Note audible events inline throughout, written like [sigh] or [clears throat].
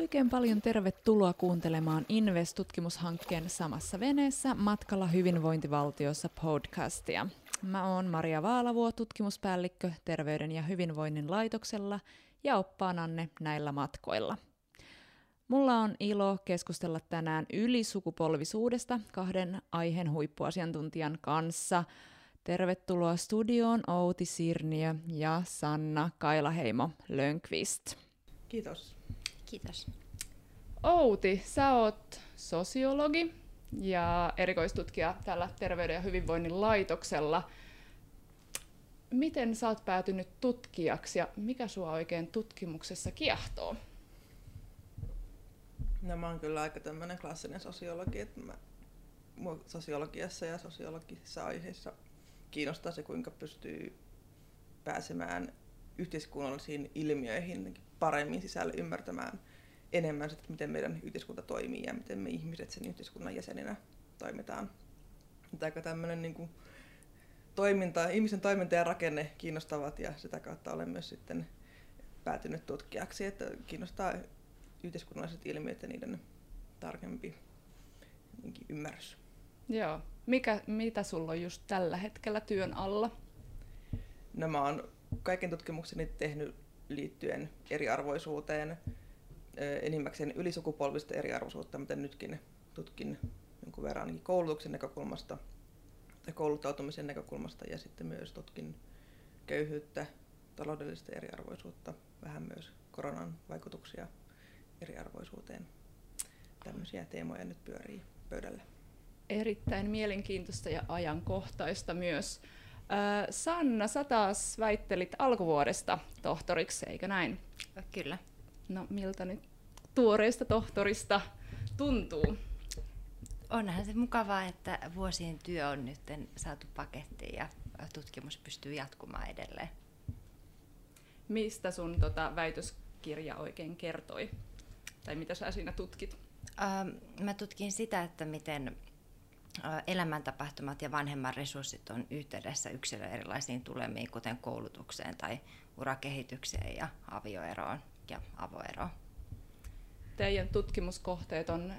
Oikein paljon tervetuloa kuuntelemaan Invest-tutkimushankkeen samassa veneessä matkalla hyvinvointivaltiossa podcastia. Mä oon Maria Vaalavuo, tutkimuspäällikkö Terveyden ja hyvinvoinnin laitoksella ja oppaananne näillä matkoilla. Mulla on ilo keskustella tänään ylisukupolvisuudesta kahden aiheen huippuasiantuntijan kanssa. Tervetuloa studioon Outi Sirniö ja Sanna Kailaheimo Lönkvist. Kiitos. Kiitos. Outi, sä oot sosiologi ja erikoistutkija tällä Terveyden ja hyvinvoinnin laitoksella. Miten sä oot päätynyt tutkijaksi ja mikä sua oikein tutkimuksessa kiehtoo? No mä oon kyllä aika tämmönen klassinen sosiologi, että mä sosiologiassa ja sosiologisissa aiheissa kiinnostaa se, kuinka pystyy pääsemään yhteiskunnallisiin ilmiöihin paremmin sisälle ymmärtämään enemmän sitä, miten meidän yhteiskunta toimii ja miten me ihmiset sen yhteiskunnan jäseninä toimitaan. Aika tämmöinen niin kuin, toiminta, ihmisen toiminta ja rakenne kiinnostavat ja sitä kautta olen myös sitten päätynyt tutkijaksi, että kiinnostaa yhteiskunnalliset ilmiöt ja niiden tarkempi ymmärrys. Joo. Mikä, mitä sulla on just tällä hetkellä työn alla? No mä oon kaiken tutkimukseni tehnyt liittyen eriarvoisuuteen, enimmäkseen ylisukupolvista eriarvoisuutta, mitä nytkin tutkin jonkun verran koulutuksen näkökulmasta ja kouluttautumisen näkökulmasta ja sitten myös tutkin köyhyyttä, taloudellista eriarvoisuutta, vähän myös koronan vaikutuksia eriarvoisuuteen. Tämmöisiä teemoja nyt pyörii pöydällä. Erittäin mielenkiintoista ja ajankohtaista myös. Sanna, sä taas väittelit alkuvuodesta tohtoriksi, eikö näin? Kyllä. No miltä nyt tuoreesta tohtorista tuntuu? Onhan se mukavaa, että vuosien työ on nyt saatu pakettiin ja tutkimus pystyy jatkumaan edelleen. Mistä sun tota, väitöskirja oikein kertoi? Tai mitä sä siinä tutkit? Ähm, mä tutkin sitä, että miten elämäntapahtumat ja vanhemman resurssit on yhteydessä yksilön erilaisiin tulemiin, kuten koulutukseen tai urakehitykseen ja avioeroon ja avoeroon. Teidän tutkimuskohteet on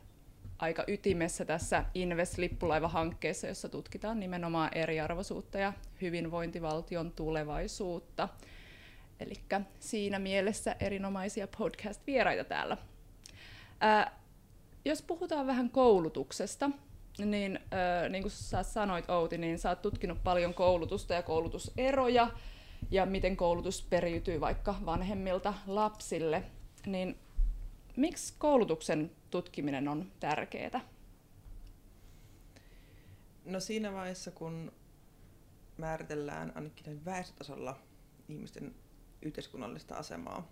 aika ytimessä tässä Invest-lippulaiva-hankkeessa, jossa tutkitaan nimenomaan eriarvoisuutta ja hyvinvointivaltion tulevaisuutta. Eli siinä mielessä erinomaisia podcast-vieraita täällä. Ää, jos puhutaan vähän koulutuksesta, niin, äh, niin kuin sä sanoit Outi, niin sä oot tutkinut paljon koulutusta ja koulutuseroja ja miten koulutus periytyy vaikka vanhemmilta lapsille. Niin miksi koulutuksen tutkiminen on tärkeää? No siinä vaiheessa, kun määritellään ainakin väestötasolla ihmisten yhteiskunnallista asemaa,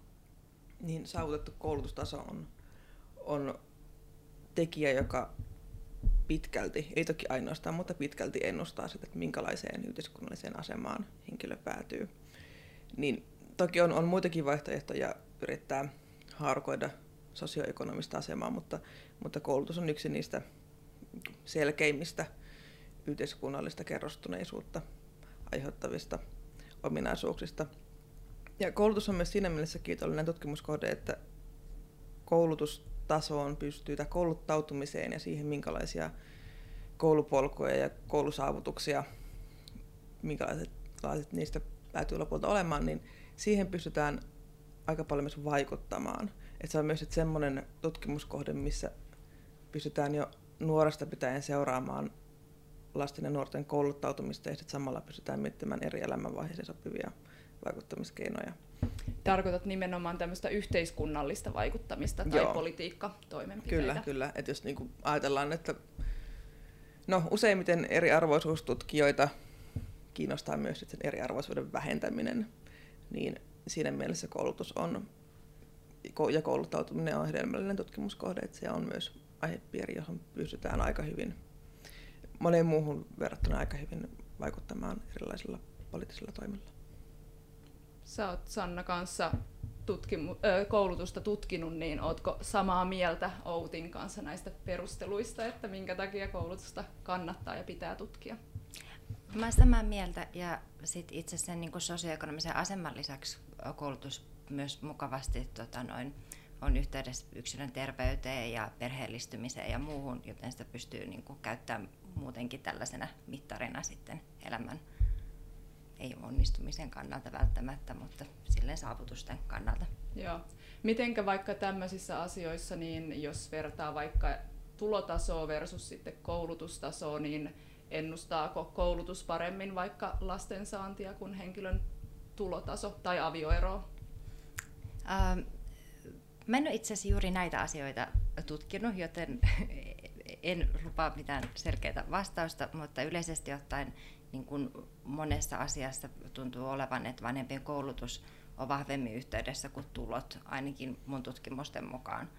niin saavutettu koulutustaso on, on tekijä, joka pitkälti, ei toki ainoastaan, mutta pitkälti ennustaa sitä, että minkälaiseen yhteiskunnalliseen asemaan henkilö päätyy. Niin toki on, on muitakin vaihtoehtoja yrittää haarukoida sosioekonomista asemaa, mutta, mutta koulutus on yksi niistä selkeimmistä yhteiskunnallista kerrostuneisuutta aiheuttavista ominaisuuksista. Ja koulutus on myös siinä mielessä kiitollinen tutkimuskohde, että koulutus tasoon pystyy, tai kouluttautumiseen ja siihen, minkälaisia koulupolkuja ja koulusaavutuksia, minkälaiset niistä päätyy lopulta olemaan, niin siihen pystytään aika paljon myös vaikuttamaan. Et se on myös semmoinen tutkimuskohde, missä pystytään jo nuoresta pitäen seuraamaan lasten ja nuorten kouluttautumista ja samalla pystytään miettimään eri elämänvaiheeseen sopivia vaikuttamiskeinoja. Tarkoitat nimenomaan tämmöistä yhteiskunnallista vaikuttamista tai Joo. politiikkatoimenpiteitä? Kyllä, kyllä. Et jos niinku ajatellaan, että no, useimmiten eriarvoisuustutkijoita kiinnostaa myös sen eriarvoisuuden vähentäminen, niin siinä mielessä koulutus on ja kouluttautuminen on hedelmällinen tutkimuskohde, että se on myös aihepiiri, johon pystytään aika hyvin moneen muuhun verrattuna aika hyvin vaikuttamaan erilaisilla poliittisilla toimilla. Sä oot Sanna kanssa tutkimu- ö, koulutusta tutkinut, niin ootko samaa mieltä Outin kanssa näistä perusteluista, että minkä takia koulutusta kannattaa ja pitää tutkia? Mä samaa mieltä ja sit itse sen niin sosioekonomisen aseman lisäksi koulutus myös mukavasti tota noin, on yhteydessä yksilön terveyteen ja perheellistymiseen ja muuhun, joten sitä pystyy niin kuin käyttämään muutenkin tällaisena mittarina sitten elämän ei onnistumisen kannalta välttämättä, mutta silleen saavutusten kannalta. Joo. Mitenkä vaikka tämmöisissä asioissa, niin jos vertaa vaikka tulotasoa versus sitten koulutustasoa, niin ennustaako koulutus paremmin vaikka lastensaantia kuin henkilön tulotaso tai avioeroa? Ähm, mä en ole itse asiassa juuri näitä asioita tutkinut, joten [laughs] en lupaa mitään selkeää vastausta, mutta yleisesti ottaen niin kuin monessa asiassa tuntuu olevan, että vanhempien koulutus on vahvemmin yhteydessä kuin tulot, ainakin mun tutkimusten mukaan.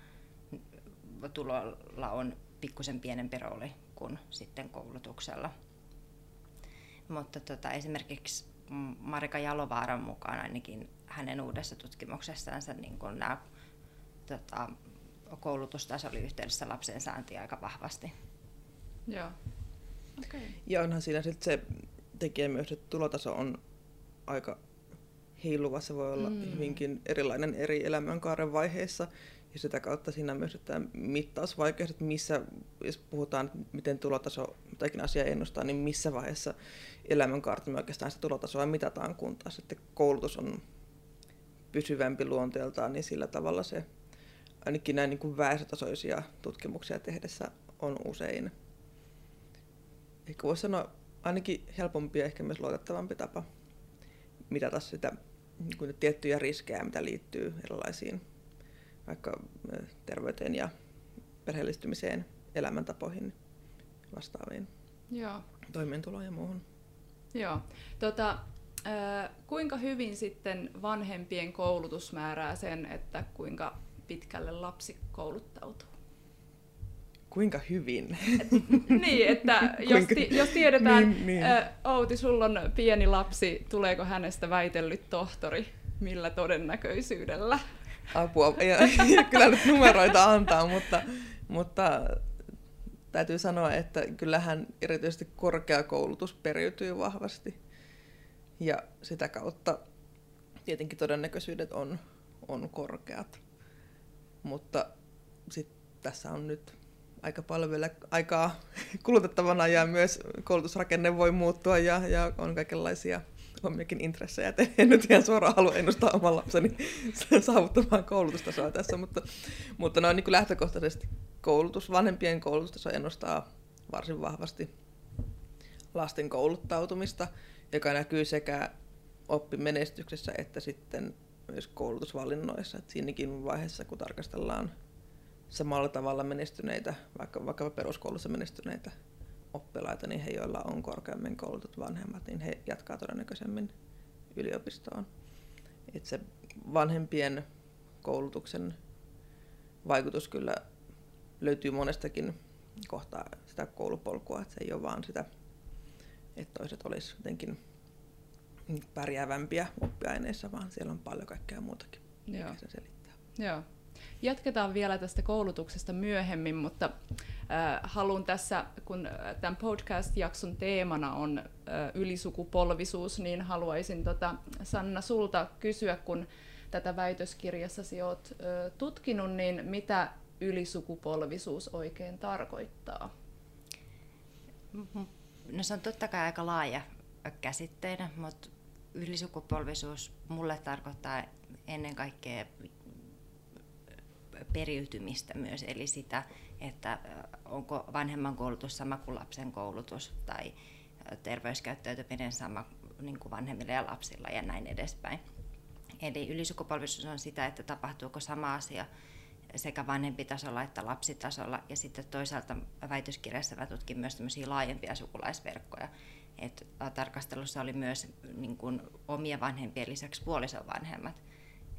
Tulolla on pikkusen pienempi rooli kuin sitten koulutuksella. Mutta tota, esimerkiksi Marika Jalovaaran mukaan ainakin hänen uudessa tutkimuksessaan niin kun nämä tota, koulutustaso oli yhteydessä lapsen saantiin aika vahvasti. Joo. Okay. Ja onhan siinä sitten se tekee myös, että tulotaso on aika heiluva. Se voi olla mm. hyvinkin erilainen eri elämänkaaren vaiheissa. Ja sitä kautta siinä myös että mittausvaikeus, että missä, jos puhutaan, miten tulotaso jotakin asiaa ennustaa, niin missä vaiheessa elämänkaarta me oikeastaan sitä tulotasoa mitataan, kun taas sitten koulutus on pysyvämpi luonteeltaan, niin sillä tavalla se ainakin näin niin kuin väestötasoisia tutkimuksia tehdessä on usein. Ehkä voisi sanoa ainakin helpompi ja ehkä myös luotettavampi tapa mitata sitä niin tiettyjä riskejä, mitä liittyy erilaisiin vaikka terveyteen ja perheellistymiseen, elämäntapoihin vastaaviin Joo. toimeentuloon ja muuhun. Joo. Tota, äh, kuinka hyvin sitten vanhempien koulutus määrää sen, että kuinka pitkälle lapsi kouluttautuu? Kuinka hyvin? [laughs] niin, että [laughs] jos, ti- jos tiedetään, niin, niin. Äh, Outi, sulla on pieni lapsi, tuleeko hänestä väitellyt tohtori? Millä todennäköisyydellä? Apua, ei, ei [laughs] kyllä nyt numeroita antaa, mutta, mutta täytyy sanoa, että kyllähän erityisesti korkeakoulutus periytyy vahvasti. Ja sitä kautta tietenkin todennäköisyydet on, on korkeat. Mutta sitten tässä on nyt aika paljon vielä aikaa [laughs] kulutettavana ja myös koulutusrakenne voi muuttua ja, ja on kaikenlaisia omiakin intressejä. En nyt ihan suoraan halua ennustaa oman lapseni [laughs] saavuttamaan koulutustasoa tässä, mutta, mutta noin niin lähtökohtaisesti koulutus, vanhempien koulutustaso ennustaa varsin vahvasti lasten kouluttautumista, joka näkyy sekä oppimenestyksessä että sitten myös koulutusvalinnoissa. Et siinäkin vaiheessa, kun tarkastellaan samalla tavalla menestyneitä, vaikka, vaikka peruskoulussa menestyneitä oppilaita, niin he, joilla on korkeammin koulutut vanhemmat, niin he jatkaa todennäköisemmin yliopistoon. Et se vanhempien koulutuksen vaikutus kyllä löytyy monestakin kohtaa sitä koulupolkua, että se ei ole vaan sitä, että toiset olisi jotenkin pärjäävämpiä oppiaineissa, vaan siellä on paljon kaikkea muutakin, mikä Joo. se selittää. Joo. Jatketaan vielä tästä koulutuksesta myöhemmin, mutta äh, haluan tässä, kun tämän podcast-jakson teemana on äh, ylisukupolvisuus, niin haluaisin tota, Sanna sulta kysyä, kun tätä väitöskirjassasi olet äh, tutkinut, niin mitä ylisukupolvisuus oikein tarkoittaa? No se on totta kai aika laaja käsitteenä, mutta ylisukupolvisuus mulle tarkoittaa ennen kaikkea periytymistä myös, eli sitä, että onko vanhemman koulutus sama kuin lapsen koulutus tai terveyskäyttäytyminen sama niin kuin vanhemmilla ja lapsilla ja näin edespäin. Eli ylisukupolvisuus on sitä, että tapahtuuko sama asia sekä vanhempitasolla että lapsitasolla. Ja sitten toisaalta väitöskirjassa mä tutkin myös laajempia sukulaisverkkoja. Et tarkastelussa oli myös niin kuin, omia vanhempien lisäksi puolison vanhemmat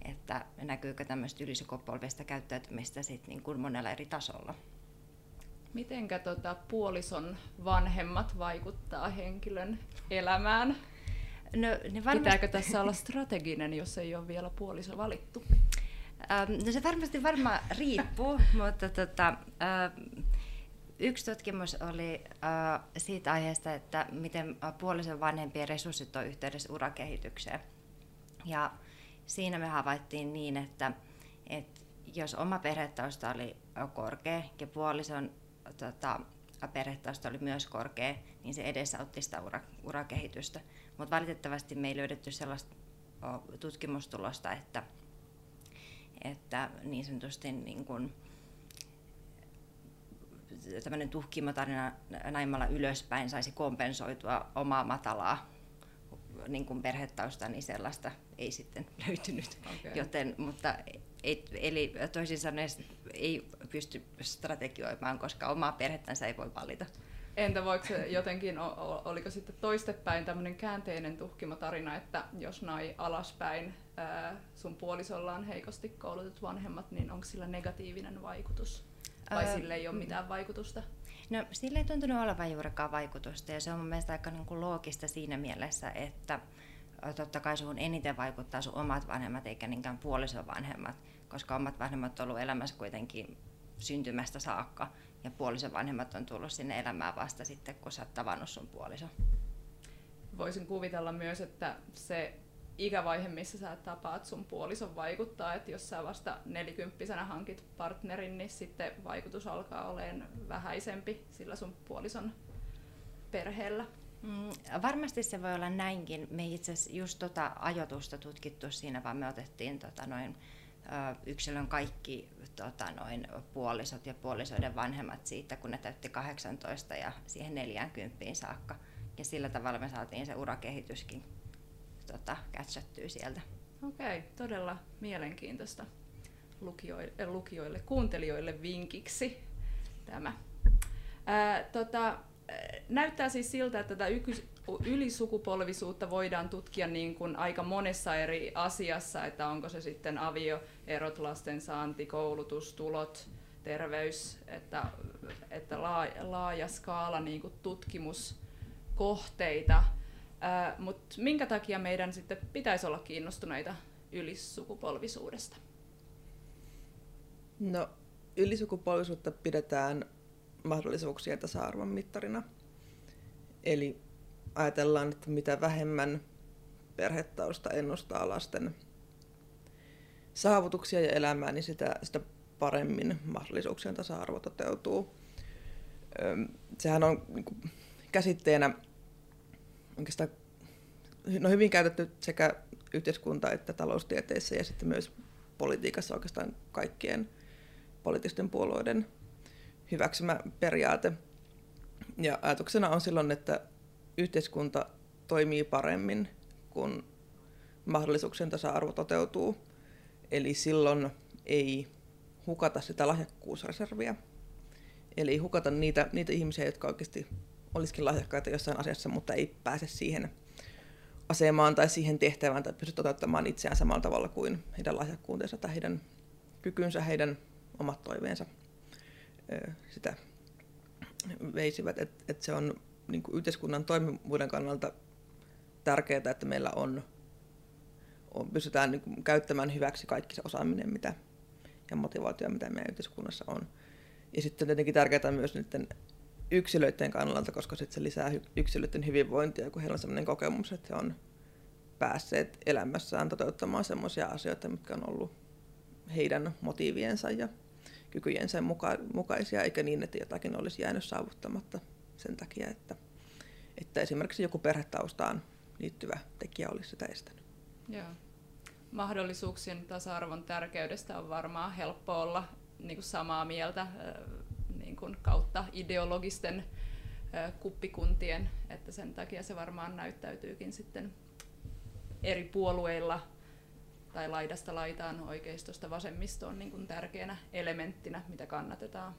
että näkyykö tämmöistä ylisukupolvista käyttäytymistä sit niin kuin monella eri tasolla. Mitenkä tota puolison vanhemmat vaikuttaa henkilön elämään? No, ne varmasti... Pitääkö tässä olla strateginen, jos ei ole vielä puoliso valittu? Ähm, no se varmasti varmaan riippuu, [laughs] mutta tota, äh, yksi tutkimus oli äh, siitä aiheesta, että miten puolison vanhempien resurssit on yhteydessä urakehitykseen. Ja siinä me havaittiin niin, että, että jos oma perhetausta oli korkea ja puolison tota, perhetausta oli myös korkea, niin se edesautti sitä ura, urakehitystä. Mutta valitettavasti me ei löydetty sellaista tutkimustulosta, että, että niin sanotusti niin kun, tämmöinen tuhkimotarina naimalla ylöspäin saisi kompensoitua omaa matalaa niin kuin perhetausta, niin sellaista ei sitten [laughs] löytynyt. Okay. Joten, mutta ei, eli toisin sanoen ei pysty strategioimaan, koska omaa perhettänsä ei voi valita. Entä voiko se jotenkin, oliko sitten toistepäin tämmöinen käänteinen tuhkimotarina, että jos nai alaspäin, sun puolisolla on heikosti koulutetut vanhemmat, niin onko sillä negatiivinen vaikutus? Vai öö, sille ei ole mitään vaikutusta? No sille ei tuntunut olevan juurikaan vaikutusta ja se on mun mielestä aika niin kuin loogista siinä mielessä, että totta kai sun eniten vaikuttaa sun omat vanhemmat eikä niinkään puolison vanhemmat, koska omat vanhemmat on ollut elämässä kuitenkin syntymästä saakka ja puolison vanhemmat on tullut sinne elämään vasta sitten, kun sä oot tavannut sun puoliso. Voisin kuvitella myös, että se ikävaihe, missä sä tapaat sun puolison vaikuttaa, että jos sä vasta nelikymppisenä hankit partnerin, niin sitten vaikutus alkaa olemaan vähäisempi sillä sun puolison perheellä. Mm, varmasti se voi olla näinkin. Me itse asiassa just tota ajoitusta tutkittu siinä, vaan me otettiin tota noin, yksilön kaikki tota noin, puolisot ja puolisoiden vanhemmat siitä, kun ne täytti 18 ja siihen 40 saakka. Ja sillä tavalla me saatiin se urakehityskin tota, catchattyä sieltä. Okei, todella mielenkiintoista lukijoille, äh, lukijoille, kuuntelijoille vinkiksi tämä. Ää, tota, näyttää siis siltä, että tätä ylisukupolvisuutta voidaan tutkia niin kuin aika monessa eri asiassa, että onko se sitten avio, erot, lasten saanti, koulutus, tulot, terveys, että, että laaja, laaja skaala niin kuin tutkimuskohteita. Mutta minkä takia meidän sitten pitäisi olla kiinnostuneita ylisukupolvisuudesta? No, ylisukupolvisuutta pidetään mahdollisuuksien tasa-arvon mittarina. Eli ajatellaan, että mitä vähemmän perhetausta ennustaa lasten saavutuksia ja elämää, niin sitä, sitä paremmin mahdollisuuksien tasa-arvo toteutuu. Sehän on niin kuin, käsitteenä oikeastaan no hyvin käytetty sekä yhteiskunta- että taloustieteissä ja sitten myös politiikassa oikeastaan kaikkien poliittisten puolueiden hyväksymä periaate. Ja ajatuksena on silloin, että yhteiskunta toimii paremmin, kun mahdollisuuksien tasa-arvo toteutuu. Eli silloin ei hukata sitä lahjakkuusreserviä. Eli hukata niitä, niitä ihmisiä, jotka oikeasti olisikin lahjakkaita jossain asiassa, mutta ei pääse siihen asemaan tai siihen tehtävään tai pysty toteuttamaan itseään samalla tavalla kuin heidän lahjakkuutensa tai heidän kykynsä, heidän omat toiveensa sitä veisivät. Et, et se on niin kuin yhteiskunnan toimivuuden kannalta tärkeää, että meillä on, on pystytään niin kuin käyttämään hyväksi kaikki se osaaminen mitä, ja motivaatio, mitä meidän yhteiskunnassa on. Ja sitten tietenkin tärkeää myös niiden yksilöiden kannalta, koska sit se lisää yksilöiden hyvinvointia, kun heillä on sellainen kokemus, että he on päässeet elämässään toteuttamaan sellaisia asioita, mitkä on ollut heidän motiiviensa ja kykyjensä muka- mukaisia, eikä niin, että jotakin olisi jäänyt saavuttamatta sen takia, että, että esimerkiksi joku perhetaustaan liittyvä tekijä olisi sitä estänyt. Joo. Mahdollisuuksien tasa-arvon tärkeydestä on varmaan helppo olla niin kuin samaa mieltä niin kuin kautta ideologisten kuppikuntien, että sen takia se varmaan näyttäytyykin sitten eri puolueilla tai laidasta laitaan oikeistosta vasemmistoon niin kuin tärkeänä elementtinä, mitä kannatetaan.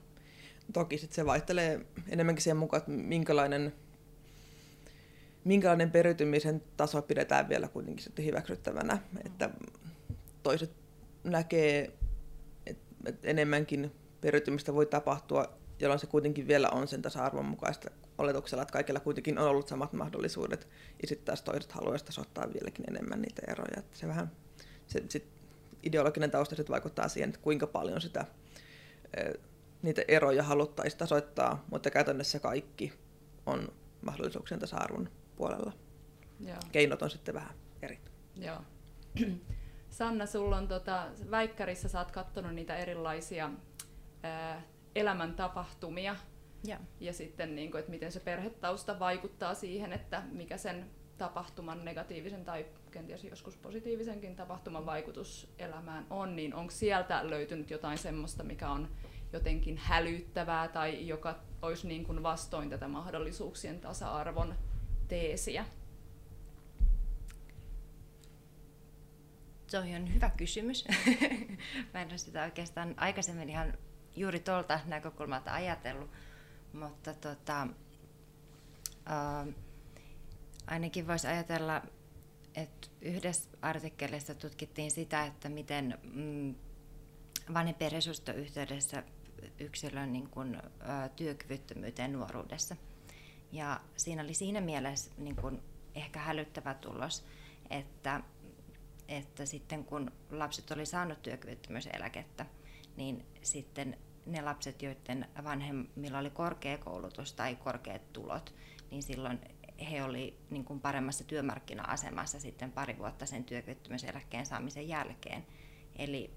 Toki sit se vaihtelee enemmänkin sen mukaan, että minkälainen, minkälainen periytymisen taso pidetään vielä kuitenkin sitten hyväksyttävänä. Mm. Että toiset näkee, että enemmänkin periytymistä voi tapahtua, jolloin se kuitenkin vielä on sen tasa-arvon mukaista oletuksella, että kaikilla kuitenkin on ollut samat mahdollisuudet, ja sitten taas toiset haluaisivat tasoittaa vieläkin enemmän niitä eroja. Että se vähän, se, sit ideologinen tausta sit vaikuttaa siihen, että kuinka paljon sitä, niitä eroja haluttaisiin tasoittaa, mutta käytännössä kaikki on mahdollisuuksien tasa-arvon puolella. Joo. Keinot on sitten vähän eri. Joo. [clears throat] Sanna, sulla on tota, Väikkärissä, sä oot katsonut niitä erilaisia ää, elämäntapahtumia Ja. ja sitten, niin kuin, että miten se perhetausta vaikuttaa siihen, että mikä sen tapahtuman negatiivisen tai kenties joskus positiivisenkin tapahtuman vaikutus elämään on, niin onko sieltä löytynyt jotain semmoista, mikä on jotenkin hälyttävää tai joka olisi niin kuin vastoin tätä mahdollisuuksien tasa-arvon teesiä? Se on hyvä kysymys. [laughs] Mä en ole sitä oikeastaan aikaisemmin ihan juuri tuolta näkökulmalta ajatellut, mutta tota, ää, ainakin voisi ajatella, että yhdessä artikkelissa tutkittiin sitä, että miten mm, vanhempien resurssitoyhteydessä yksilön niin kuin, ä, työkyvyttömyyteen nuoruudessa. Ja siinä oli siinä mielessä niin kuin, ehkä hälyttävä tulos, että että sitten kun lapset oli saanut työkyvyttömyyseläkettä, niin sitten ne lapset, joiden vanhemmilla oli korkeakoulutus tai korkeat tulot, niin silloin he oli niin kuin paremmassa työmarkkina-asemassa sitten pari vuotta sen työkyvyttömyyseläkkeen saamisen jälkeen. Eli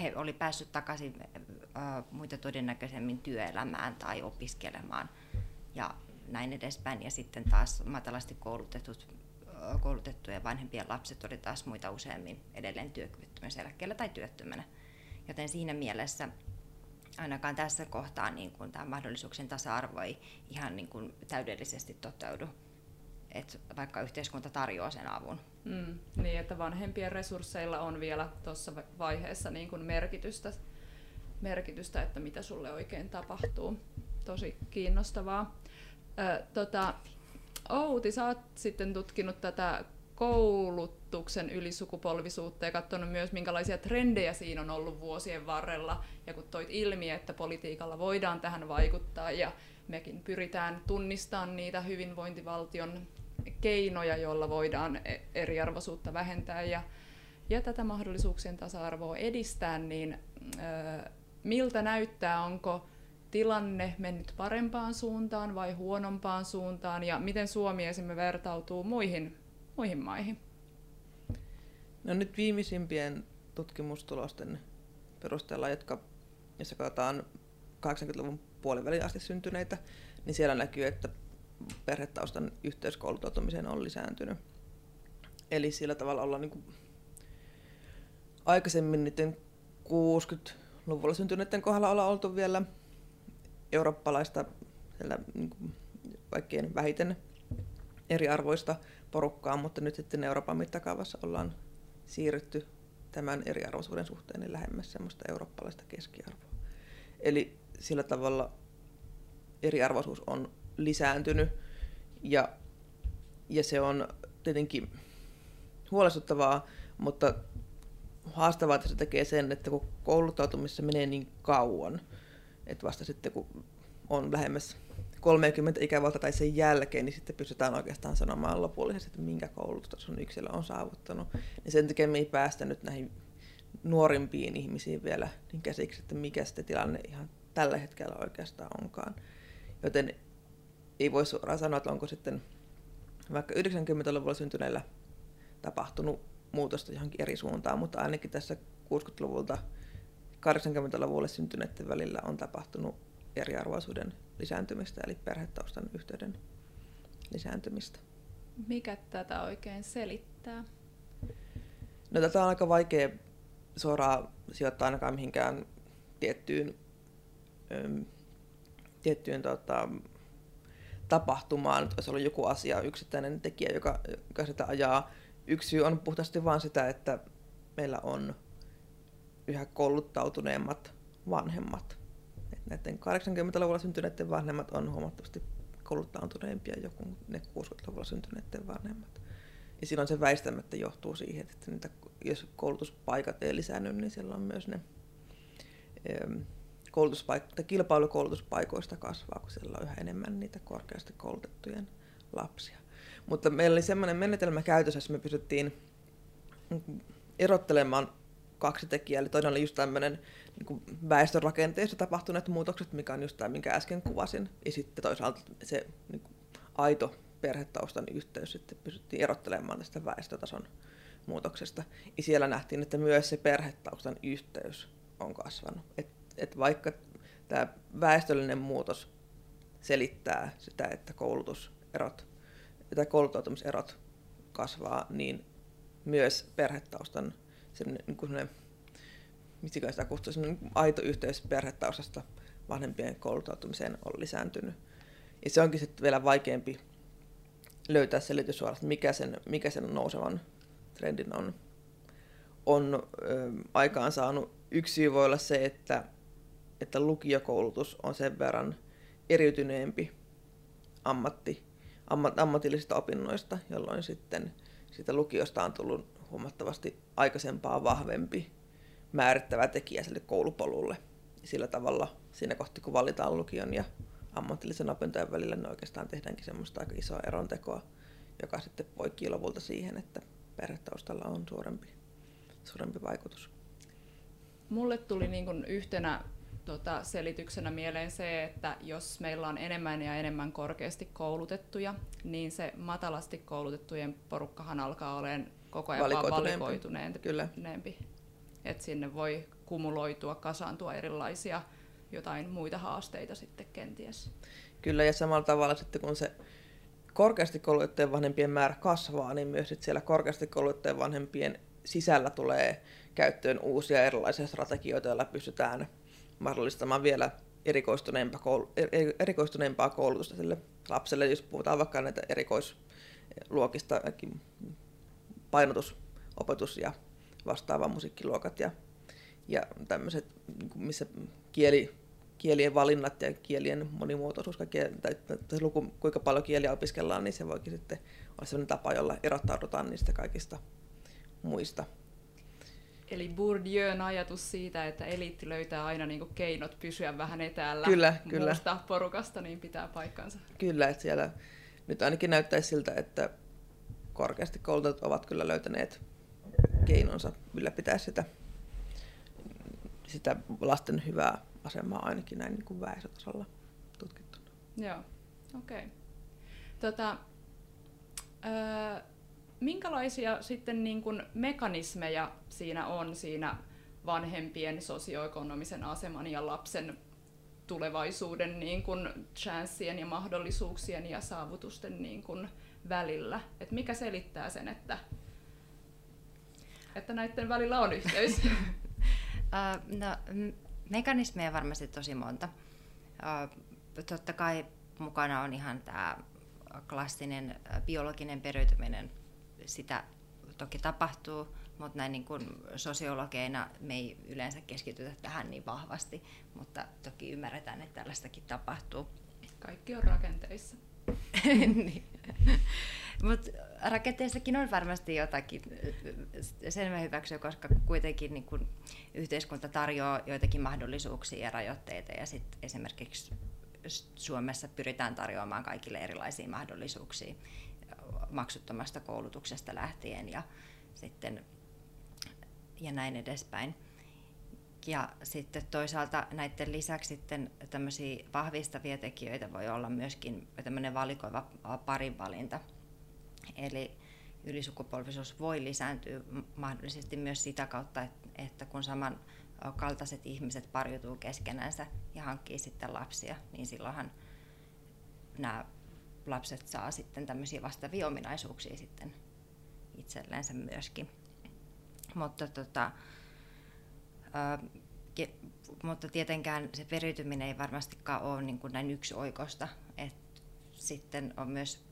he oli päässyt takaisin muita todennäköisemmin työelämään tai opiskelemaan ja näin edespäin. Ja sitten taas matalasti koulutetut koulutettujen vanhempien lapset oli taas muita useammin edelleen työkyvyttömyyseläkkeellä tai työttömänä. Joten siinä mielessä ainakaan tässä kohtaa niin kuin tämä mahdollisuuksien tasa-arvo ei ihan niin kuin täydellisesti toteudu, että vaikka yhteiskunta tarjoaa sen avun. Mm, niin, että vanhempien resursseilla on vielä tuossa vaiheessa niin kuin merkitystä, merkitystä, että mitä sulle oikein tapahtuu. Tosi kiinnostavaa. Ö, tota, Outi, sä oot sitten tutkinut tätä koulutuksen ylisukupolvisuutta ja katsonut myös, minkälaisia trendejä siinä on ollut vuosien varrella. Ja kun toit ilmi, että politiikalla voidaan tähän vaikuttaa ja mekin pyritään tunnistamaan niitä hyvinvointivaltion keinoja, joilla voidaan e- eriarvoisuutta vähentää ja, ja tätä mahdollisuuksien tasa-arvoa edistää, niin ö, miltä näyttää, onko tilanne mennyt parempaan suuntaan vai huonompaan suuntaan ja miten Suomi esimerkiksi vertautuu muihin, muihin maihin? No nyt viimeisimpien tutkimustulosten perusteella, jotka, jossa katsotaan 80-luvun puolivälin asti syntyneitä, niin siellä näkyy, että perhetaustan yhteiskouluttautumiseen on lisääntynyt. Eli sillä tavalla ollaan niin kuin aikaisemmin niiden 60-luvulla syntyneiden kohdalla ollaan oltu vielä eurooppalaista siellä, niin kuin, kaikkein vähiten eriarvoista porukkaa, mutta nyt sitten Euroopan mittakaavassa ollaan siirrytty tämän eriarvoisuuden suhteen niin lähemmäs semmoista eurooppalaista keskiarvoa. Eli sillä tavalla eriarvoisuus on lisääntynyt ja, ja se on tietenkin huolestuttavaa, mutta haastavaa, että se tekee sen, että kun kouluttautumisessa menee niin kauan, että vasta sitten kun on lähemmäs 30 ikävuotta tai sen jälkeen, niin sitten pystytään oikeastaan sanomaan lopullisesti, että minkä koulutustason yksilö on saavuttanut. Ja sen takia me ei päästä nyt näihin nuorimpiin ihmisiin vielä niin käsiksi, että mikä sitten tilanne ihan tällä hetkellä oikeastaan onkaan. Joten ei voi suoraan sanoa, että onko sitten vaikka 90-luvulla syntyneillä tapahtunut muutosta johonkin eri suuntaan, mutta ainakin tässä 60-luvulta 80-luvulle syntyneiden välillä on tapahtunut eriarvoisuuden lisääntymistä, eli perhetaustan yhteyden lisääntymistä. Mikä tätä oikein selittää? No tätä on aika vaikea suoraan sijoittaa ainakaan mihinkään tiettyyn, äm, tiettyyn tota, tapahtumaan, että olisi ollut joku asia, yksittäinen tekijä, joka, joka sitä ajaa. Yksi syy on puhtaasti vain sitä, että meillä on yhä kouluttautuneemmat vanhemmat. Näiden 80-luvulla syntyneiden vanhemmat on huomattavasti kouluttautuneempia joku ne 60-luvulla syntyneiden vanhemmat. Ja silloin se väistämättä johtuu siihen, että niitä, jos koulutuspaikat ei lisäänny, niin silloin myös ne koulutuspaik- kilpailu koulutuspaikoista kasvaa, kun siellä on yhä enemmän niitä korkeasti koulutettujen lapsia. Mutta meillä oli sellainen menetelmä käytössä, jossa me pystyttiin erottelemaan kaksi tekijää. Eli toinen oli just tämmöinen niin väestörakenteessa tapahtuneet muutokset, mikä on just tämä, minkä äsken kuvasin. Ja sitten toisaalta se niin kuin, aito perhetaustan yhteys sitten pystyttiin erottelemaan tästä väestötason muutoksesta. Ja siellä nähtiin, että myös se perhetaustan yhteys on kasvanut. Et, et vaikka tämä väestöllinen muutos selittää sitä, että koulutuserot tai kouluttautumiserot kasvaa, niin myös perhetaustan sen, niin kuin ne, mistä sitä niin aito yhteys perhetaustasta vanhempien kouluttautumiseen on lisääntynyt. Ja se onkin sitten vielä vaikeampi löytää selitys suoraan, mikä sen, mikä sen nousevan trendin on, on ö, aikaan saanut. Yksi syy voi olla se, että, että lukiokoulutus on sen verran eriytyneempi ammatti, ammat, ammatillisista opinnoista, jolloin sitten siitä lukiosta on tullut huomattavasti aikaisempaa vahvempi määrittävä tekijä sille koulupolulle. Sillä tavalla siinä kohti, kun valitaan lukion ja ammatillisen opintojen välillä, niin oikeastaan tehdäänkin semmoista aika isoa erontekoa, joka sitten poikii lopulta siihen, että perhetaustalla on suurempi, suurempi vaikutus. Mulle tuli niin kuin yhtenä tota, selityksenä mieleen se, että jos meillä on enemmän ja enemmän korkeasti koulutettuja, niin se matalasti koulutettujen porukkahan alkaa olemaan koko ajan valikoituneempi. Kyllä. Että sinne voi kumuloitua, kasaantua erilaisia jotain muita haasteita sitten kenties. Kyllä, ja samalla tavalla sitten kun se korkeasti koulutettujen vanhempien määrä kasvaa, niin myös sitten siellä korkeasti koulutettujen vanhempien sisällä tulee käyttöön uusia erilaisia strategioita, joilla pystytään mahdollistamaan vielä erikoistuneempaa, koul- erikoistuneempaa koulutusta sille lapselle, jos puhutaan vaikka näitä erikoisluokista, painotus, opetus ja vastaava musiikkiluokat ja, ja tämmöiset, niin missä kieli, kielien valinnat ja kielien monimuotoisuus, kaikkea, tai, tai luku, kuinka paljon kieliä opiskellaan, niin se voikin sitten olla sellainen tapa, jolla erottaudutaan niistä kaikista muista. Eli Bourdieun ajatus siitä, että eliitti löytää aina niin kuin keinot pysyä vähän etäällä kyllä, kyllä. muusta porukasta, niin pitää paikkansa. Kyllä, että siellä nyt ainakin näyttäisi siltä, että korkeasti koulutetut ovat kyllä löytäneet keinonsa ylläpitää sitä, sitä lasten hyvää asemaa ainakin näin niin kuin väestötasolla tutkittuna. Joo, okei. Okay. Tota, öö, minkälaisia sitten niin kuin mekanismeja siinä on siinä vanhempien sosioekonomisen aseman ja lapsen tulevaisuuden niin kuin chanssien ja mahdollisuuksien ja saavutusten niin kuin välillä? Et mikä selittää sen, että, että näiden välillä on yhteys? [laughs] no, mekanismeja varmasti tosi monta. Totta kai mukana on ihan tämä klassinen biologinen periytyminen. Sitä toki tapahtuu, mutta näin niin kuin sosiologeina me ei yleensä keskitytä tähän niin vahvasti, mutta toki ymmärretään, että tällaistakin tapahtuu. Kaikki on rakenteissa. [laughs] niin. Mutta rakenteessakin on varmasti jotakin, sen mä hyväksyn, koska kuitenkin niin kun yhteiskunta tarjoaa joitakin mahdollisuuksia ja rajoitteita ja sitten esimerkiksi Suomessa pyritään tarjoamaan kaikille erilaisia mahdollisuuksia maksuttomasta koulutuksesta lähtien ja sitten ja näin edespäin. Ja sitten toisaalta näiden lisäksi sitten vahvistavia tekijöitä voi olla myöskin tämmöinen valikoiva parinvalinta. Eli ylisukupolvisuus voi lisääntyä mahdollisesti myös sitä kautta, että kun saman kaltaiset ihmiset pariutuu keskenänsä ja hankkii sitten lapsia, niin silloinhan nämä lapset saa sitten tämmöisiä vastaavia ominaisuuksia sitten itsellensä myöskin. Mutta tota, mutta tietenkään se periytyminen ei varmastikaan ole niin kuin näin yksi oikosta. Et sitten on myös,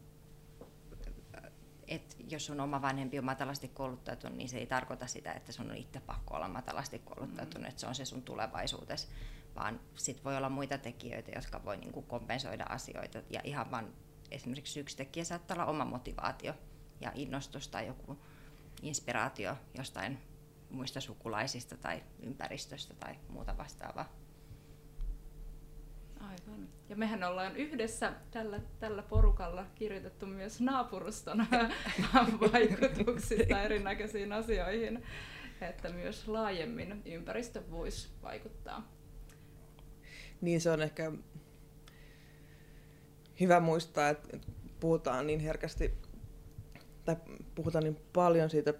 että jos sun oma vanhempi on matalasti kouluttautunut, niin se ei tarkoita sitä, että sun on itse pakko olla matalasti kouluttautunut, mm. että se on se sun tulevaisuutes, vaan sit voi olla muita tekijöitä, jotka voi niin kuin kompensoida asioita. Ja ihan vaan esimerkiksi yksi tekijä saattaa olla oma motivaatio ja innostus tai joku inspiraatio jostain muista sukulaisista tai ympäristöstä tai muuta vastaavaa. Aivan. Ja mehän ollaan yhdessä tällä, tällä porukalla kirjoitettu myös naapuruston [laughs] vaikutuksista erinäköisiin asioihin, että myös laajemmin ympäristö voisi vaikuttaa. Niin se on ehkä hyvä muistaa, että puhutaan niin herkästi, tai puhutaan niin paljon siitä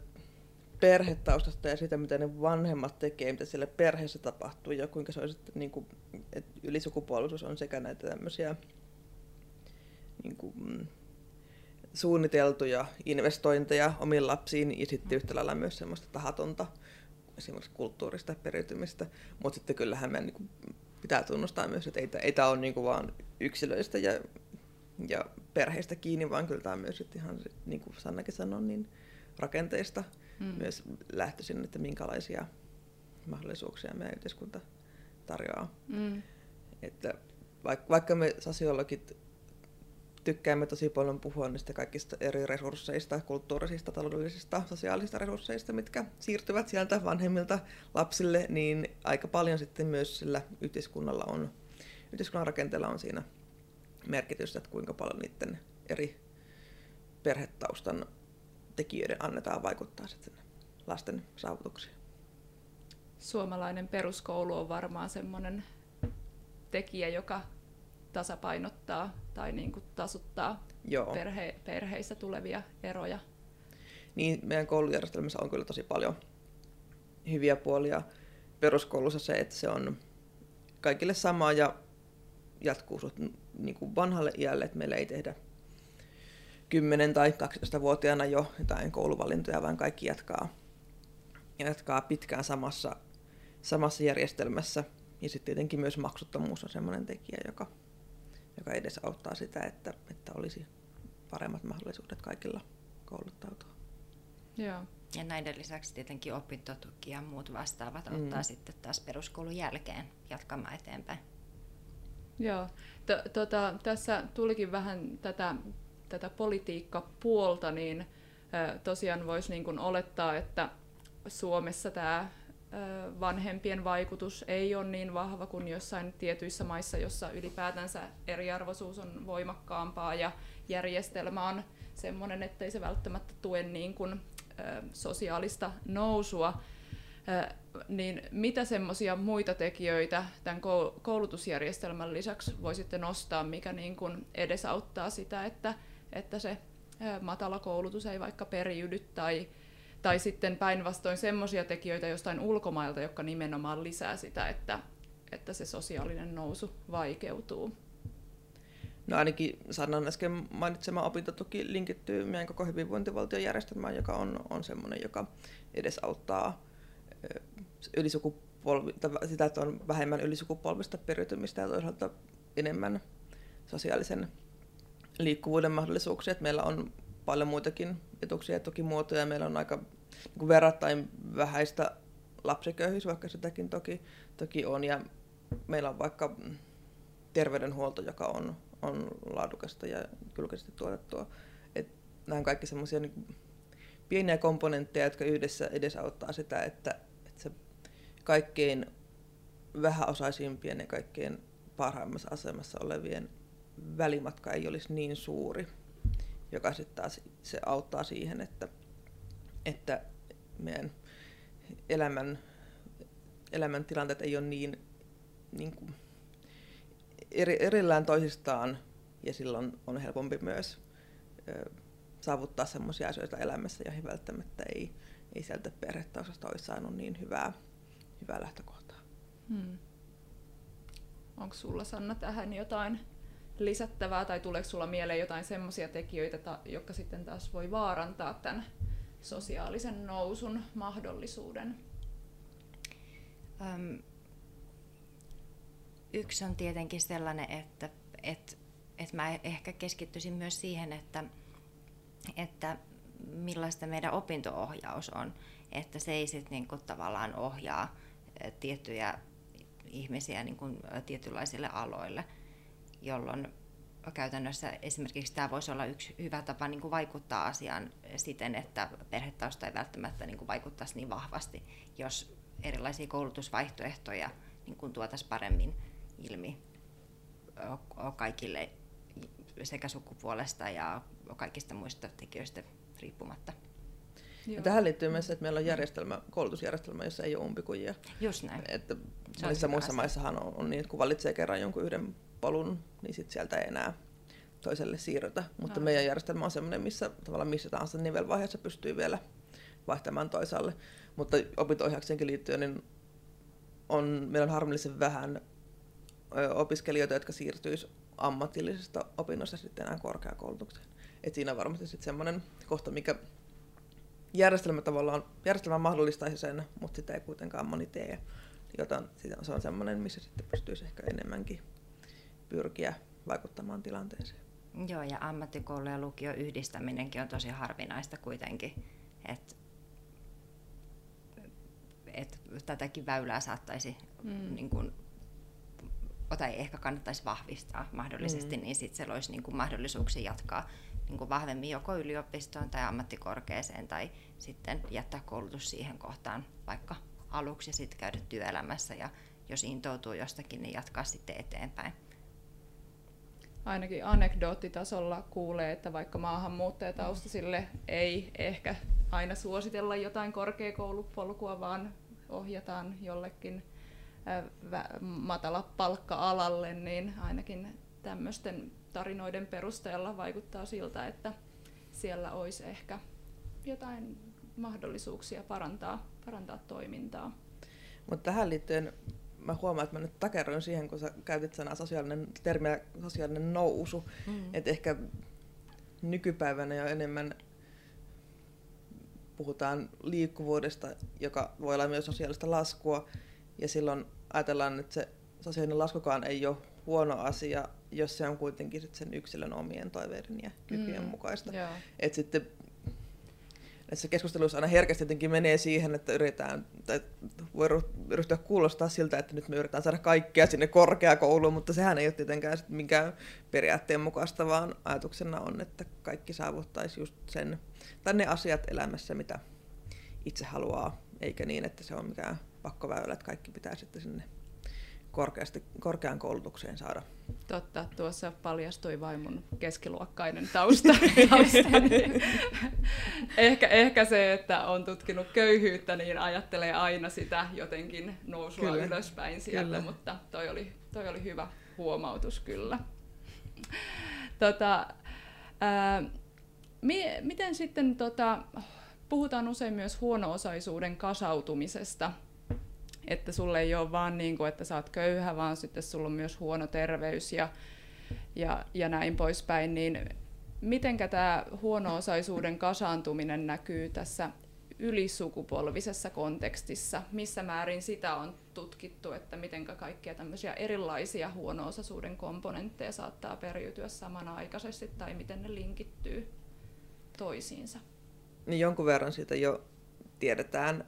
perhetaustasta ja siitä, mitä ne vanhemmat tekee, mitä siellä perheessä tapahtuu ja kuinka se on sitten, niin kuin, että ylisukupolvisuus on sekä näitä tämmöisiä niin kuin, mm, suunniteltuja investointeja omiin lapsiin ja sitten yhtä lailla myös semmoista tahatonta esimerkiksi kulttuurista periytymistä, mutta sitten kyllähän meidän niin pitää tunnustaa myös, että ei, ei tämä ole niin kuin vaan yksilöistä ja, ja perheistä kiinni, vaan kyllä tämä on myös ihan, niin kuin Sannakin sanoi, niin rakenteista mm. myös lähtöisin, että minkälaisia mahdollisuuksia meidän yhteiskunta tarjoaa. Mm. Että vaikka, vaikka me sosiologit tykkäämme tosi paljon puhua niistä kaikista eri resursseista, kulttuurisista, taloudellisista, sosiaalisista resursseista, mitkä siirtyvät sieltä vanhemmilta lapsille, niin aika paljon sitten myös sillä yhteiskunnalla on, yhteiskunnan rakenteella on siinä merkitystä, että kuinka paljon niiden eri perhetaustan tekijöiden annetaan vaikuttaa sitten lasten saavutuksiin. Suomalainen peruskoulu on varmaan semmoinen tekijä, joka tasapainottaa tai niin kuin tasuttaa Joo. Perhe, perheissä tulevia eroja. Niin, meidän koulujärjestelmässä on kyllä tosi paljon hyviä puolia. Peruskoulussa se, että se on kaikille sama ja jatkuu suht, niin kuin vanhalle iälle, että meillä ei tehdä 10 tai 12-vuotiaana jo jotain kouluvalintoja, vaan kaikki jatkaa, jatkaa pitkään samassa, samassa järjestelmässä. Ja sitten tietenkin myös maksuttomuus on sellainen tekijä, joka joka edes auttaa sitä, että, että olisi paremmat mahdollisuudet kaikilla kouluttautua. Joo. Ja näiden lisäksi tietenkin opintotuki ja muut vastaavat mm. auttaa sitten taas peruskoulun jälkeen jatkamaan eteenpäin. Joo. T- tota, tässä tulikin vähän tätä, tätä politiikkapuolta, niin tosiaan voisi niin olettaa, että Suomessa tämä vanhempien vaikutus ei ole niin vahva kuin jossain tietyissä maissa, jossa ylipäätänsä eriarvoisuus on voimakkaampaa ja järjestelmä on sellainen, ettei se välttämättä tue niin kuin, sosiaalista nousua. Niin mitä semmoisia muita tekijöitä tämän koulutusjärjestelmän lisäksi voisitte nostaa, mikä niin kuin edesauttaa sitä, että, että se matala koulutus ei vaikka periydy tai tai sitten päinvastoin semmoisia tekijöitä jostain ulkomailta, jotka nimenomaan lisää sitä, että, että se sosiaalinen nousu vaikeutuu. No ainakin Sannan äsken mainitsema opintotuki linkittyy meidän koko hyvinvointivaltiojärjestelmään, joka on, on semmoinen, joka edesauttaa ylisukupolvi, sitä, että on vähemmän ylisukupolvista periytymistä ja toisaalta enemmän sosiaalisen liikkuvuuden mahdollisuuksia. Että meillä on paljon muitakin etuksia ja tukimuotoja. Meillä on aika niin verrattain vähäistä lapsiköyhyys, vaikka sitäkin toki, toki on. Ja meillä on vaikka terveydenhuolto, joka on, on laadukasta ja julkisesti tuotettua. Et nämä on kaikki semmoisia niin pieniä komponentteja, jotka yhdessä edesauttaa sitä, että, että se kaikkein vähäosaisimpien ja kaikkein parhaimmassa asemassa olevien välimatka ei olisi niin suuri, joka sitten taas se auttaa siihen, että, että meidän elämän, elämäntilanteet ei ole niin, niin kuin eri, erillään toisistaan ja silloin on helpompi myös ö, saavuttaa sellaisia asioita elämässä, joihin välttämättä ei, ei sieltä perhetaustasta olisi saanut niin hyvää, hyvää lähtökohtaa. Hmm. Onko sulla Sanna tähän jotain lisättävää tai tuleeko sulla mieleen jotain semmoisia tekijöitä, jotka sitten taas voi vaarantaa tämän sosiaalisen nousun mahdollisuuden? Öm, yksi on tietenkin sellainen, että, että, että mä ehkä keskittyisin myös siihen, että, että millaista meidän opintoohjaus on. Että se ei sitten niinku tavallaan ohjaa tiettyjä ihmisiä niinku tietynlaisille aloille, jolloin käytännössä esimerkiksi tämä voisi olla yksi hyvä tapa niin kuin vaikuttaa asiaan siten, että perhetausta ei välttämättä niin kuin vaikuttaisi niin vahvasti, jos erilaisia koulutusvaihtoehtoja niin kuin tuotaisiin paremmin ilmi kaikille sekä sukupuolesta ja kaikista muista tekijöistä riippumatta. Ja tähän liittyy myös, että meillä on järjestelmä, koulutusjärjestelmä, jossa ei ole umpikujia. Just näin. Että monissa muissa maissahan on, on niin, että kun valitsee kerran jonkun yhden polun, niin sit sieltä ei enää toiselle siirrytä. Mutta no. meidän järjestelmä on sellainen, missä tavallaan missä tahansa nivelvaiheessa pystyy vielä, vaihtamaan toisaalle. Mutta opinto liittyen niin on, meillä on harmillisen vähän opiskelijoita, jotka siirtyisivät ammatillisesta opinnosta sitten enää korkeakoulutukseen. Et siinä on varmasti sitten semmoinen kohta, mikä järjestelmä tavallaan, järjestelmä mahdollistaisi sen, mutta sitä ei kuitenkaan moni tee. Joten se on semmoinen, missä sitten pystyisi ehkä enemmänkin pyrkiä vaikuttamaan tilanteeseen. Joo, ja ammattikoulu ja lukio yhdistäminenkin on tosi harvinaista kuitenkin. Että et tätäkin väylää saattaisi mm. niin kun, tai ehkä kannattaisi vahvistaa mahdollisesti, mm. niin sitten se olisi niin kuin mahdollisuuksia jatkaa niin kuin vahvemmin joko yliopistoon tai ammattikorkeeseen tai sitten jättää koulutus siihen kohtaan vaikka aluksi ja sitten käydä työelämässä ja jos intoutuu jostakin, niin jatkaa sitten eteenpäin. Ainakin anekdoottitasolla kuulee, että vaikka maahanmuuttajataustaisille ei ehkä aina suositella jotain korkeakoulupolkua, vaan ohjataan jollekin matala palkka-alalle, niin ainakin tämmöisten tarinoiden perusteella vaikuttaa siltä, että siellä olisi ehkä jotain mahdollisuuksia parantaa, parantaa toimintaa. Mutta tähän liittyen mä huomaan, että mä nyt takerroin siihen, kun sä käytit sanaa sosiaalinen, termiä sosiaalinen nousu. Mm. Että ehkä nykypäivänä jo enemmän puhutaan liikkuvuudesta, joka voi olla myös sosiaalista laskua. Ja silloin ajatellaan, että se sosiaalinen laskukaan ei ole huono asia, jos se on kuitenkin sit sen yksilön omien toiveiden ja kykyjen mm, mukaista. Et sitten näissä keskusteluissa aina herkästi jotenkin menee siihen, että yritetään, tai voi ryhtyä kuulostaa siltä, että nyt me yritetään saada kaikkea sinne korkeakouluun, mutta sehän ei ole tietenkään minkään periaatteen mukaista, vaan ajatuksena on, että kaikki saavuttaisi just sen, tai ne asiat elämässä, mitä itse haluaa, eikä niin, että se on mikään pakkoväylä, että kaikki pitää sitten sinne korkeasti, korkeaan koulutukseen saada. Totta, tuossa paljastui vain mun keskiluokkainen tausta. [laughs] ehkä, ehkä se, että on tutkinut köyhyyttä, niin ajattelee aina sitä jotenkin nousua kyllä. ylöspäin sieltä, kyllä. mutta toi oli, toi oli hyvä huomautus kyllä. Tota, ää, mi, miten sitten, tota, puhutaan usein myös huono-osaisuuden kasautumisesta – että sulle ei ole vaan niin kuin, että sä oot köyhä, vaan sitten sulla on myös huono terveys ja, ja, ja näin poispäin, niin mitenkä tämä huono-osaisuuden kasaantuminen näkyy tässä ylisukupolvisessa kontekstissa? Missä määrin sitä on tutkittu, että miten kaikkia tämmöisiä erilaisia huono-osaisuuden komponentteja saattaa periytyä samanaikaisesti tai miten ne linkittyy toisiinsa? Niin jonkun verran siitä jo tiedetään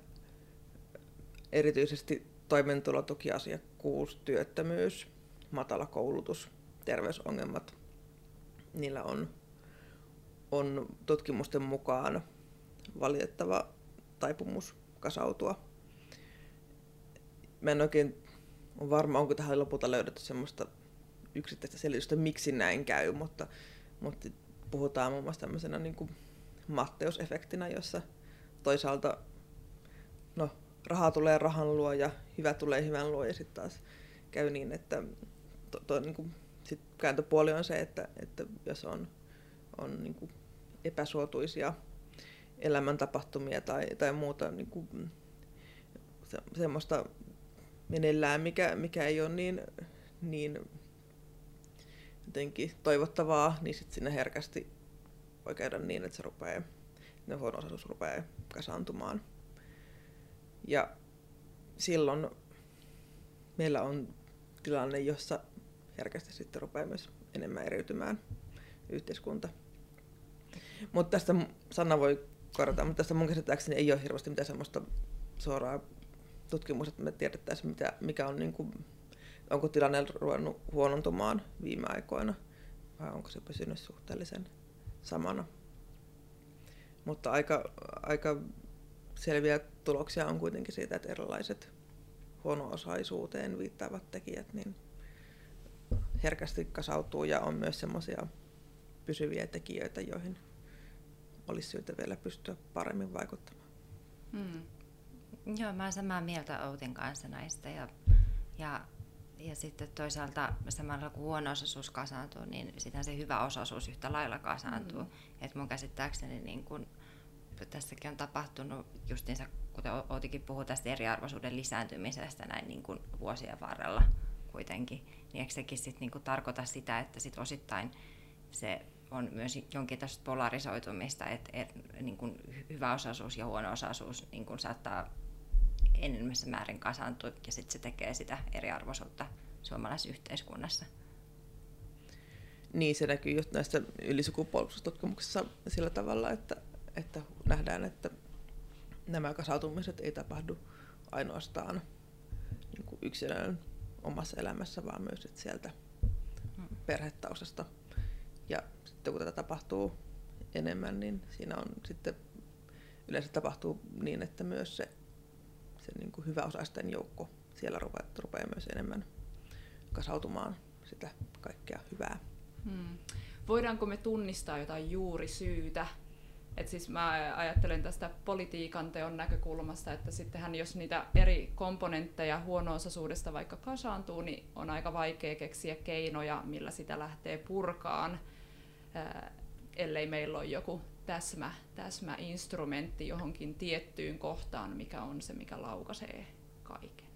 erityisesti toimeentulotukiasiakkuus, työttömyys, matala koulutus, terveysongelmat, niillä on, on tutkimusten mukaan valitettava taipumus kasautua. Mä en oikein ole varma, onko tähän lopulta löydetty semmoista yksittäistä selitystä, miksi näin käy, mutta, mutta puhutaan muun muassa tämmöisenä niin kuin Matteusefektinä, jossa toisaalta no, raha tulee rahan luo ja hyvä tulee hyvän luo ja sitten taas käy niin, että to, to, niin kuin, sit kääntöpuoli on se, että, että jos on, on niin kuin epäsuotuisia elämäntapahtumia tai, tai muuta niin kuin, se, semmoista meneillään, mikä, mikä ei ole niin, niin jotenkin toivottavaa, niin sitten sinne herkästi voi käydä niin, että se rupeaa, ne huono rupeaa kasaantumaan. Ja silloin meillä on tilanne, jossa herkästi sitten rupeaa myös enemmän eriytymään yhteiskunta. Mutta tästä Sanna voi korjata, mutta tästä mun käsittääkseni ei ole hirveästi mitään semmoista suoraa tutkimusta, että me tiedettäisiin, mitä, mikä on, niin kuin, onko tilanne ruvennut huonontumaan viime aikoina vai onko se pysynyt suhteellisen samana. Mutta aika, aika selviä tuloksia on kuitenkin siitä, että erilaiset huono-osaisuuteen viittaavat tekijät niin herkästi kasautuu ja on myös semmoisia pysyviä tekijöitä, joihin olisi syytä vielä pystyä paremmin vaikuttamaan. Hmm. Joo, mä olen samaa mieltä Outin kanssa näistä ja, ja, ja sitten toisaalta samalla kun huono osaisuus kasaantuu, niin sitten se hyvä osaisuus yhtä lailla kasaantuu. Hmm. Et mun käsittääkseni niin kun tässäkin on tapahtunut justiinsa, kuten Outikin puhui tästä eriarvoisuuden lisääntymisestä näin niin kuin vuosien varrella kuitenkin, niin eikö sekin sit niin kuin tarkoita sitä, että sit osittain se on myös jonkin tästä polarisoitumista, että et, niin kuin hyvä osaisuus ja huono osaisuus niin kuin saattaa enemmässä määrin kasaantua ja sitten se tekee sitä eriarvoisuutta suomalaisessa yhteiskunnassa. Niin, se näkyy just näissä ylisukupolvisissa tutkimuksissa sillä tavalla, että, että nähdään, että nämä kasautumiset ei tapahdu ainoastaan niin kuin yksilön omassa elämässä, vaan myös että sieltä hmm. perhetaustasta. Ja sitten kun tätä tapahtuu enemmän, niin siinä on sitten yleensä tapahtuu niin, että myös se, se niin kuin hyväosaisten joukko siellä rupeaa, rupeaa myös enemmän kasautumaan sitä kaikkea hyvää. Hmm. Voidaanko me tunnistaa jotain juurisyytä? Et siis mä ajattelen tästä politiikan teon näkökulmasta, että sittenhän jos niitä eri komponentteja huono-osaisuudesta vaikka kasaantuu, niin on aika vaikea keksiä keinoja, millä sitä lähtee purkaan, ellei meillä ole joku täsmä, täsmä instrumentti johonkin tiettyyn kohtaan, mikä on se, mikä laukaisee kaiken.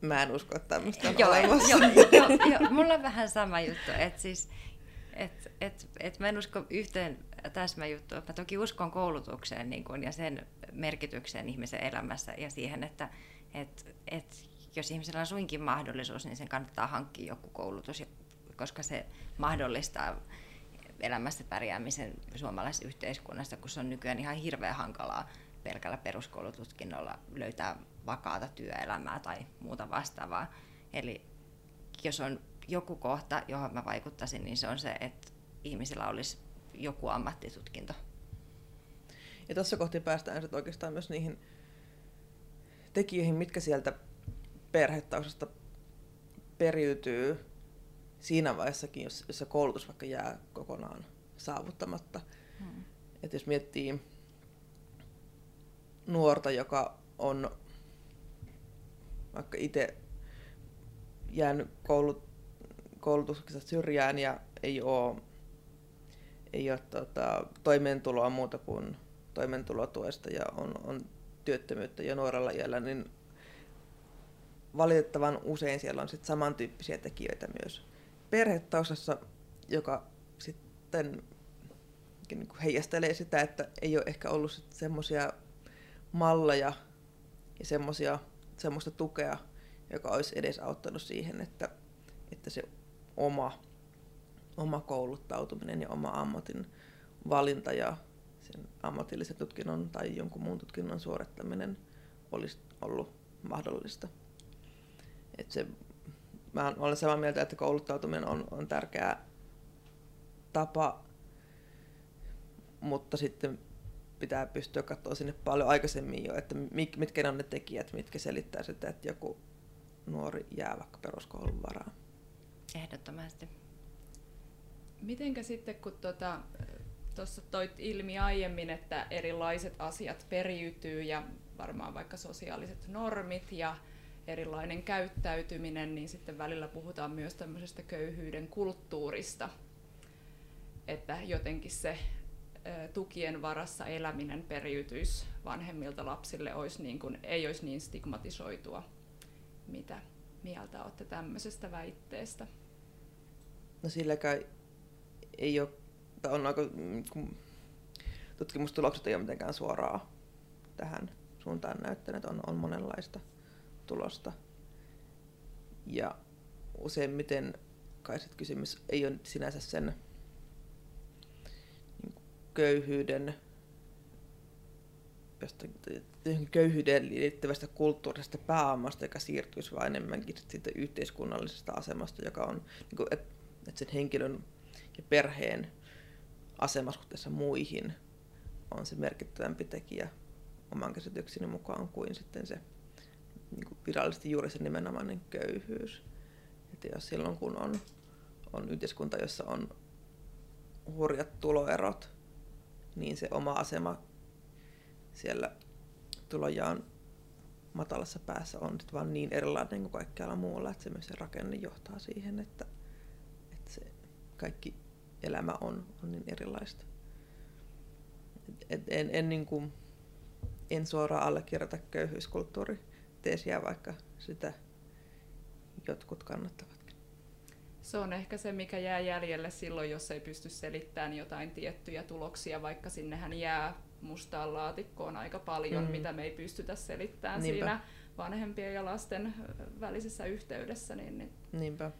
Mä en usko, että tämmöistä on joo, olemassa. Joo, joo, joo, mulla on vähän sama juttu, että siis, et, et, et mä en usko yhteen täsmäjuttuun. Mä toki uskon koulutukseen niin kun, ja sen merkitykseen ihmisen elämässä ja siihen, että et, et, jos ihmisellä on suinkin mahdollisuus, niin sen kannattaa hankkia joku koulutus, koska se mahdollistaa elämässä pärjäämisen suomalaisessa yhteiskunnassa, kun se on nykyään ihan hirveän hankalaa pelkällä peruskoulututkinnolla löytää vakaata työelämää tai muuta vastaavaa. Eli jos on joku kohta, johon mä vaikuttaisin, niin se on se, että ihmisillä olisi joku ammattitutkinto. Ja tässä kohti päästään sitten oikeastaan myös niihin tekijöihin, mitkä sieltä perhetaustasta periytyy siinä vaiheessakin, jos, jos se koulutus vaikka jää kokonaan saavuttamatta. Hmm. Et jos miettii nuorta, joka on vaikka itse jäänyt koulut, koulutuksesta syrjään ja ei ole, ei ole tota, toimeentuloa muuta kuin toimeentulotuesta ja on, on työttömyyttä jo nuorella iällä, niin valitettavan usein siellä on sit samantyyppisiä tekijöitä myös. Perhetaustassa, joka sitten niin kuin heijastelee sitä, että ei ole ehkä ollut semmoisia malleja ja semmosia, semmoista tukea, joka olisi edes auttanut siihen, että, että se oma, oma kouluttautuminen ja oma ammatin valinta ja sen ammatillisen tutkinnon tai jonkun muun tutkinnon suorittaminen olisi ollut mahdollista. Et se, mä olen samaa mieltä, että kouluttautuminen on, on tärkeä tapa, mutta sitten pitää pystyä katsoa sinne paljon aikaisemmin jo, että mitkä on ne tekijät, mitkä selittää sitä, että joku nuori jää vaikka peruskoulun varaan. Ehdottomasti. Mitenkä sitten, kun tuota, tuossa toit ilmi aiemmin, että erilaiset asiat periytyy ja varmaan vaikka sosiaaliset normit ja erilainen käyttäytyminen, niin sitten välillä puhutaan myös tämmöisestä köyhyyden kulttuurista, että jotenkin se tukien varassa eläminen periytyisi vanhemmilta lapsille, olisi niin kuin, ei olisi niin stigmatisoitua. Mitä mieltä olette tämmöisestä väitteestä? No silläkään ei ole, on aika, tutkimustulokset ei ole mitenkään suoraa tähän suuntaan näyttäneet, on, on monenlaista tulosta. Ja useimmiten kai kysymys ei ole sinänsä sen köyhyyden köyhyyden liittyvästä kulttuurisesta pääomasta, joka siirtyisi vain enemmänkin siitä yhteiskunnallisesta asemasta, joka on, niin kuin, että, että sen henkilön ja perheen asema suhteessa muihin on se merkittävämpi tekijä oman käsitykseni mukaan kuin sitten se niin kuin virallisesti juuri se nimenomainen köyhyys. Että jos silloin kun on, on yhteiskunta, jossa on hurjat tuloerot, niin se oma asema siellä tulojaan matalassa päässä on nyt vaan niin erilainen kuin kaikkialla muulla, että se myös se rakenne johtaa siihen, että, että se kaikki elämä on, on niin erilaista. Et en, en, niin kuin, en suoraan allekirjoita köyhyyskulttuuriteesiä, vaikka sitä jotkut kannattavat. Se on ehkä se, mikä jää jäljelle silloin, jos ei pysty selittämään jotain tiettyjä tuloksia, vaikka sinnehän jää mustaan laatikkoon aika paljon, mm. mitä me ei pystytä selittämään Niinpä. siinä vanhempien ja lasten välisessä yhteydessä. Niin, niin Niinpä.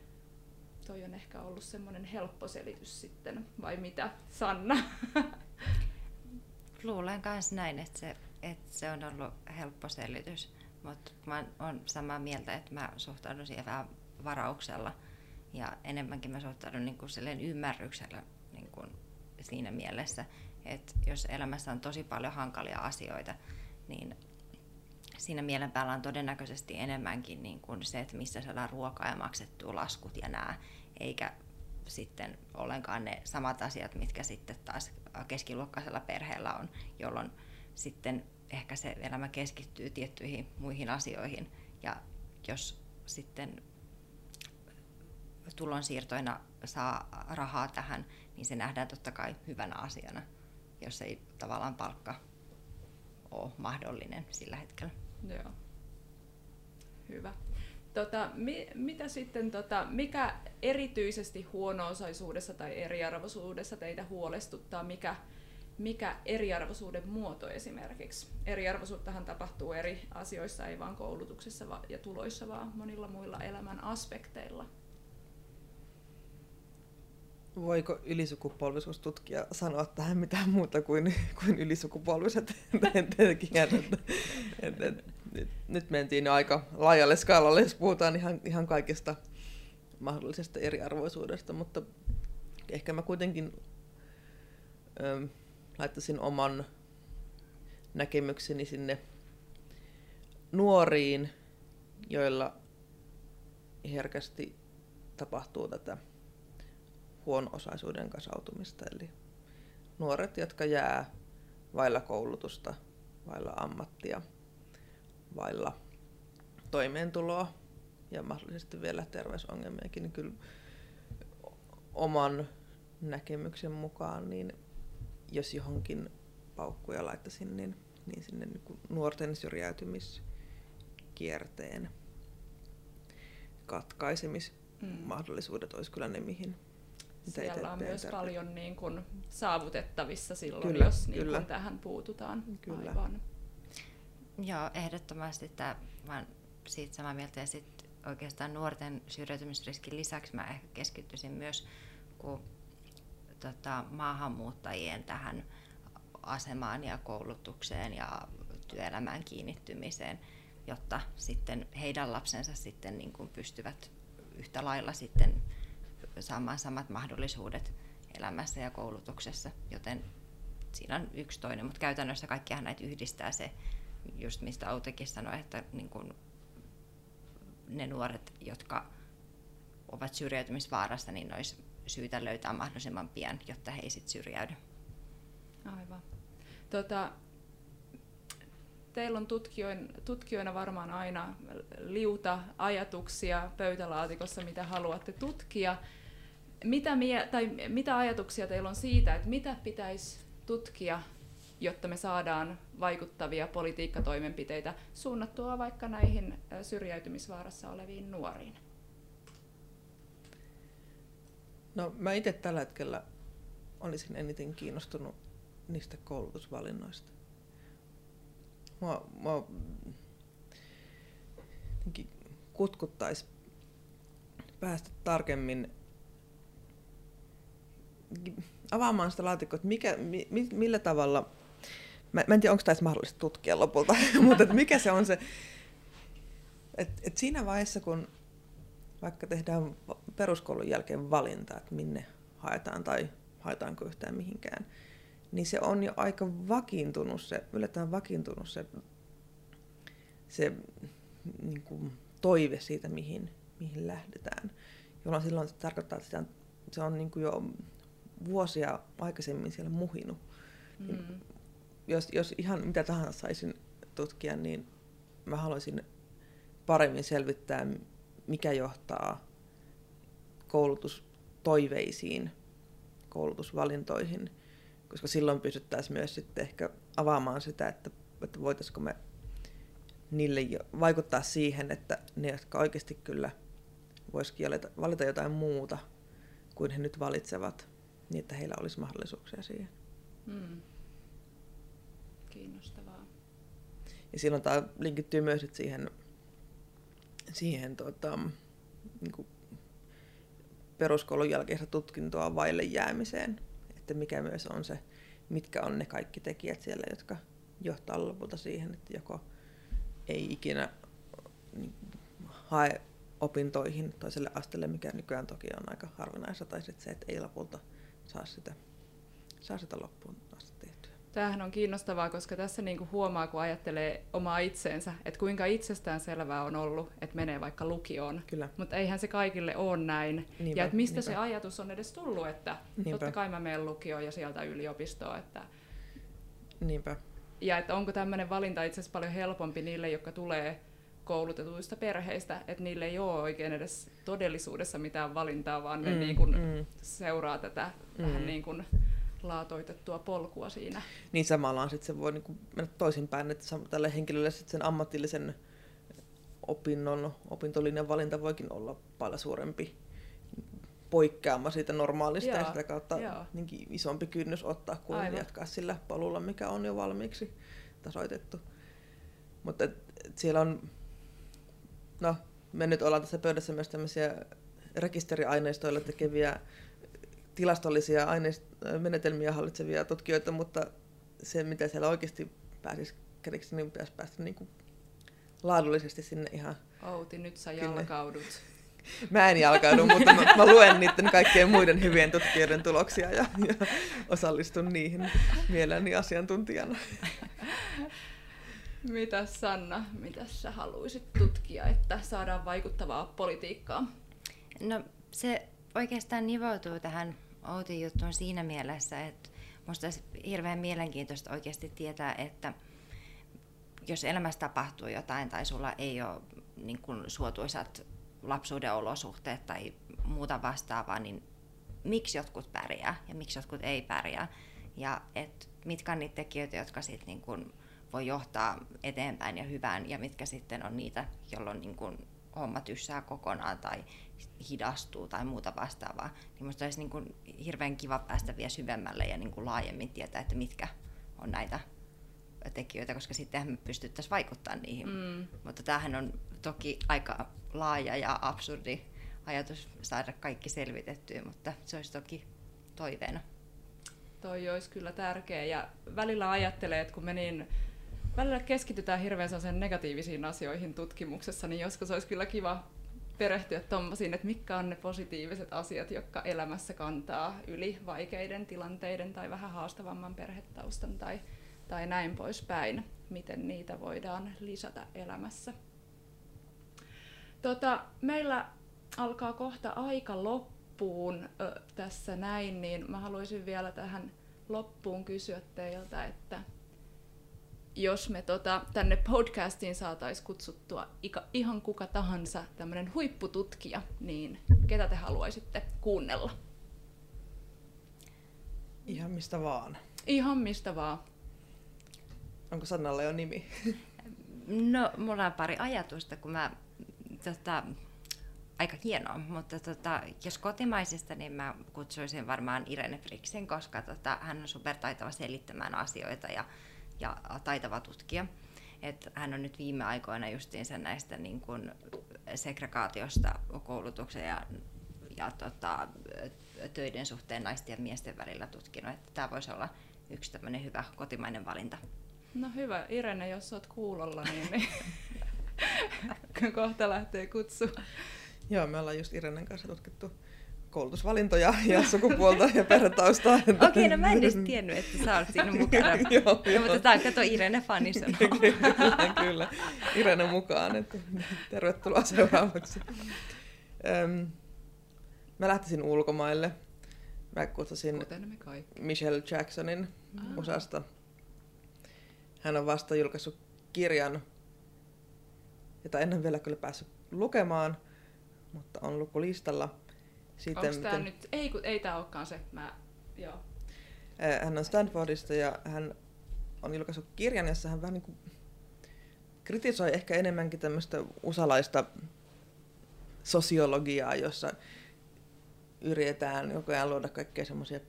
Toi on ehkä ollut semmoinen helppo selitys sitten, vai mitä Sanna? [laughs] Luulen myös näin, että se, että se on ollut helppo selitys, mutta mä oon samaa mieltä, että mä suhtaudun siihen vähän varauksella ja enemmänkin mä suhtaudun niin kuin ymmärryksellä niin kuin siinä mielessä, että jos elämässä on tosi paljon hankalia asioita, niin siinä mielen päällä on todennäköisesti enemmänkin niin kuin se, että missä saadaan ruokaa ja maksettua laskut ja nämä, eikä sitten ollenkaan ne samat asiat, mitkä sitten taas keskiluokkaisella perheellä on, jolloin sitten ehkä se elämä keskittyy tiettyihin muihin asioihin. Ja jos sitten tulonsiirtoina saa rahaa tähän, niin se nähdään totta kai hyvänä asiana, jos ei tavallaan palkka ole mahdollinen sillä hetkellä. Joo. Hyvä. Tota, mi, mitä sitten, tota, mikä erityisesti huono-osaisuudessa tai eriarvoisuudessa teitä huolestuttaa, mikä, mikä eriarvoisuuden muoto esimerkiksi? Eriarvoisuuttahan tapahtuu eri asioissa, ei vain koulutuksessa ja tuloissa, vaan monilla muilla elämän aspekteilla. Voiko ylisukupolvisuustutkija sanoa tähän mitään muuta kuin, kuin ylisukupolviset tekijät? Että, nyt, nyt mentiin aika laajalle skaalalle, jos puhutaan ihan, ihan kaikista mahdollisesta eriarvoisuudesta, mutta ehkä mä kuitenkin ö, laittaisin oman näkemykseni sinne nuoriin, joilla herkästi tapahtuu tätä huono-osaisuuden kasautumista. Eli nuoret, jotka jää vailla koulutusta, vailla ammattia, vailla toimeentuloa ja mahdollisesti vielä terveysongelmiakin, niin kyllä oman näkemyksen mukaan, niin jos johonkin paukkuja laittaisin, niin, niin sinne niin nuorten syrjäytymiskierteen katkaisemismahdollisuudet mm. olisi kyllä ne, mihin, siellä on myös paljon niin kuin saavutettavissa silloin, kyllä, jos niin kyllä. Tähän puututaan. Kyllä. Aivan. Joo, ehdottomasti tämä, vaan siitä samaa mieltä. Ja sitten oikeastaan nuorten syrjäytymisriskin lisäksi mä ehkä keskittyisin myös kun, tota, maahanmuuttajien tähän asemaan ja koulutukseen ja työelämään kiinnittymiseen, jotta sitten heidän lapsensa sitten niin kuin pystyvät yhtä lailla sitten saamaan samat mahdollisuudet elämässä ja koulutuksessa, joten siinä on yksi toinen, mutta käytännössä kaikkihan näitä yhdistää se, just mistä Autekin sanoi, että niin kun ne nuoret, jotka ovat syrjäytymisvaarassa, niin olisi syytä löytää mahdollisimman pian, jotta he ei sitten syrjäydy. Aivan. Tota, teillä on tutkijoin, tutkijoina varmaan aina liuta ajatuksia pöytälaatikossa, mitä haluatte tutkia mitä, mie- tai mitä ajatuksia teillä on siitä, että mitä pitäisi tutkia, jotta me saadaan vaikuttavia politiikkatoimenpiteitä suunnattua vaikka näihin syrjäytymisvaarassa oleviin nuoriin? No mä itse tällä hetkellä olisin eniten kiinnostunut niistä koulutusvalinnoista. Mua, mua kutkuttaisi päästä tarkemmin avaamaan sitä laatikkoa, että mikä, mi, millä tavalla, mä, mä en tiedä onko tämä mahdollista tutkia lopulta, [laughs] mutta että mikä se on se, että et siinä vaiheessa kun vaikka tehdään peruskoulun jälkeen valinta, että minne haetaan tai haetaanko yhtään mihinkään, niin se on jo aika vakiintunut se, yllättävän vakiintunut se, se niin kuin toive siitä, mihin, mihin lähdetään. Jolloin silloin se tarkoittaa, että se on niin kuin jo vuosia aikaisemmin siellä muhinut. Mm. Jos, jos ihan mitä tahansa saisin tutkia, niin mä haluaisin paremmin selvittää, mikä johtaa koulutustoiveisiin, koulutusvalintoihin. koska silloin pystyttäisiin myös sitten ehkä avaamaan sitä, että, että voitaisiko me niille jo vaikuttaa siihen, että ne, jotka oikeasti kyllä voisikin valita jotain muuta kuin he nyt valitsevat, niin että heillä olisi mahdollisuuksia siihen. Hmm. Kiinnostavaa. Ja silloin tämä linkittyy myös siihen, siihen tota, niin kuin peruskoulun jälkeistä tutkintoa vaille jäämiseen. Että mikä myös on se, mitkä on ne kaikki tekijät siellä, jotka johtaa lopulta siihen, että joko ei ikinä niin, hae opintoihin toiselle asteelle, mikä nykyään toki on aika harvinaista, tai sitten se, että ei lopulta saa sitä, saa sitä loppuun asti tehtyä. Tämähän on kiinnostavaa, koska tässä niinku huomaa, kun ajattelee omaa itseensä, että kuinka itsestään selvää on ollut, että menee vaikka lukioon. Kyllä. Mutta eihän se kaikille ole näin. Niinpä, ja että mistä niinpä. se ajatus on edes tullut, että niinpä. totta kai mä menen lukioon ja sieltä yliopistoon. Että... Niinpä. Ja että onko tämmöinen valinta itse asiassa paljon helpompi niille, jotka tulee koulutetuista perheistä, että niille ei ole oikein edes todellisuudessa mitään valintaa, vaan ne mm, niin kuin mm. seuraa tätä mm. vähän niin kuin laatoitettua polkua siinä. Niin samalla sitten se voi niin kuin mennä toisinpäin, että tälle henkilölle sit sen ammatillisen opinnon, opintolinjan valinta voikin olla paljon suurempi poikkeama siitä normaalista Jaa, ja sitä kautta isompi kynnys ottaa kuin Aivan. jatkaa sillä polulla, mikä on jo valmiiksi tasoitettu. Mutta et, et siellä on, no me nyt ollaan tässä pöydässä myös tämmöisiä rekisteriaineistoilla tekeviä tilastollisia aineist- menetelmiä hallitsevia tutkijoita, mutta se, mitä siellä oikeasti pääsisi kädiksi, niin pitäisi päästä niin kuin laadullisesti sinne ihan... Outi, nyt sä jalkaudut. [laughs] Mä en jalkaudu, mutta mä, mä luen niiden kaikkien muiden hyvien tutkijoiden tuloksia ja, ja osallistun niihin mielelläni asiantuntijana. [laughs] Mitä Sanna, mitä sä haluaisit tutkia, että saadaan vaikuttavaa politiikkaa? No se oikeastaan nivoutuu tähän Outin juttuun siinä mielessä, että minusta olisi hirveän mielenkiintoista oikeasti tietää, että jos elämässä tapahtuu jotain tai sulla ei ole niin kuin suotuisat lapsuuden olosuhteet tai muuta vastaavaa, niin miksi jotkut pärjää ja miksi jotkut ei pärjää. Ja et mitkä on niitä tekijöitä, jotka sit niin voi johtaa eteenpäin ja hyvään ja mitkä sitten on niitä, jolloin niin kun homma tyssää kokonaan tai hidastuu tai muuta vastaavaa. Niin minusta olisi niin kun hirveän kiva päästä vielä syvemmälle ja niin kun laajemmin tietää, että mitkä on näitä tekijöitä, koska sittenhän me pystyttäisiin vaikuttamaan niihin. Mm. Mutta tämähän on toki aika laaja ja absurdi ajatus saada kaikki selvitettyä, mutta se olisi toki toiveena. Toi olisi kyllä tärkeä ja välillä ajattelee, että kun me niin välillä keskitytään hirveän sen negatiivisiin asioihin tutkimuksessa, niin joskus olisi kyllä kiva perehtyä tuommoisiin, että mitkä on ne positiiviset asiat, jotka elämässä kantaa yli vaikeiden tilanteiden tai vähän haastavamman perhetaustan tai, tai näin poispäin, miten niitä voidaan lisätä elämässä. Tota, meillä alkaa kohta aika loppuun ö, tässä näin, niin mä haluaisin vielä tähän loppuun kysyä teiltä, että jos me tota, tänne podcastiin saataisiin kutsuttua ihan kuka tahansa tämmöinen huippututkija, niin ketä te haluaisitte kuunnella? Ihan mistä vaan. Ihan mistä vaan. Onko Sannalla jo nimi? No, mulla on pari ajatusta, kun mä tota, aika hienoa, mutta tota, jos kotimaisista, niin mä kutsuisin varmaan Irene Friksin, koska tota, hän on supertaitava selittämään asioita ja, ja taitava tutkija. Et hän on nyt viime aikoina justiinsa näistä niin kun, segregaatiosta koulutuksen ja, ja tota, töiden suhteen naisten ja miesten välillä tutkinut. Että tämä voisi olla yksi tämmöinen hyvä kotimainen valinta. No hyvä, Irene, jos olet kuulolla, niin, niin [laughs] kohta lähtee kutsu. Joo, me ollaan just Irenen kanssa tutkittu koulutusvalintoja ja [laughs] sukupuolta ja perhetaustaa. Okei, okay, no mä en edes tiennyt, että sä olet siinä mukana. [laughs] joo, joo. Mutta tää on kato Irene fani [laughs] kyllä, kyllä. Irene mukaan, että tervetuloa seuraavaksi. Öm, mä lähtisin ulkomaille. Mä kutsusin Michelle Jacksonin ah. osasta. Hän on vasta julkaissut kirjan jota en ole vielä kyllä päässyt lukemaan, mutta on lukulistalla. Siitä, Onko tämä miten... nyt, ei, kun, ei tämä olekaan se, mä, joo. Hän on Stanfordista ja hän on julkaissut kirjan, jossa hän vähän niin kuin kritisoi ehkä enemmänkin tämmöistä usalaista sosiologiaa, jossa yritetään koko ajan luoda kaikkea semmoisia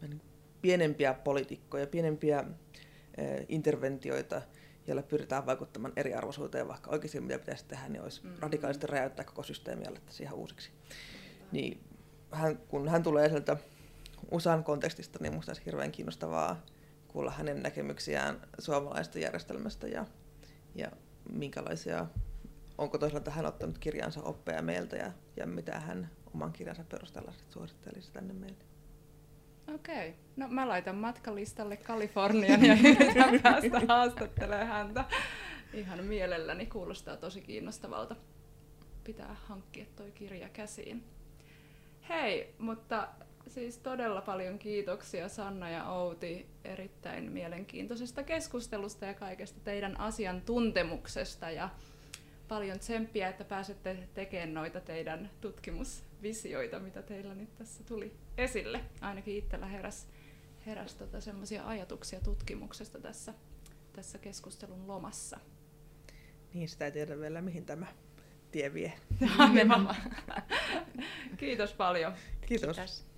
niin pienempiä poliitikkoja, pienempiä interventioita, joilla pyritään vaikuttamaan eriarvoisuuteen, vaikka oikeasti mitä pitäisi tehdä, niin olisi mm. radikaalisti räjäyttää koko systeemiä ja ihan uusiksi. Niin hän, kun hän tulee sieltä USAn kontekstista, niin minusta olisi hirveän kiinnostavaa kuulla hänen näkemyksiään suomalaisesta järjestelmästä ja, ja minkälaisia, onko toisaalta hän ottanut kirjansa oppeja meiltä ja, ja mitä hän oman kirjansa perusteella suosittelisi tänne meille. Okei. Okay. No mä laitan matkalistalle Kalifornian ja yritän [laughs] päästä haastattelemaan häntä. Ihan mielelläni kuulostaa tosi kiinnostavalta. Pitää hankkia toi kirja käsiin. Hei, mutta siis todella paljon kiitoksia Sanna ja Outi erittäin mielenkiintoisesta keskustelusta ja kaikesta teidän asiantuntemuksesta ja paljon tsemppiä, että pääsette tekemään noita teidän tutkimusvisioita, mitä teillä nyt tässä tuli esille. Ainakin itsellä heräs, heräs tota semmoisia ajatuksia tutkimuksesta tässä, tässä keskustelun lomassa. Niin, sitä ei tiedä vielä, mihin tämä tie vie. [laughs] Kiitos paljon. Kiitos. Kiitos.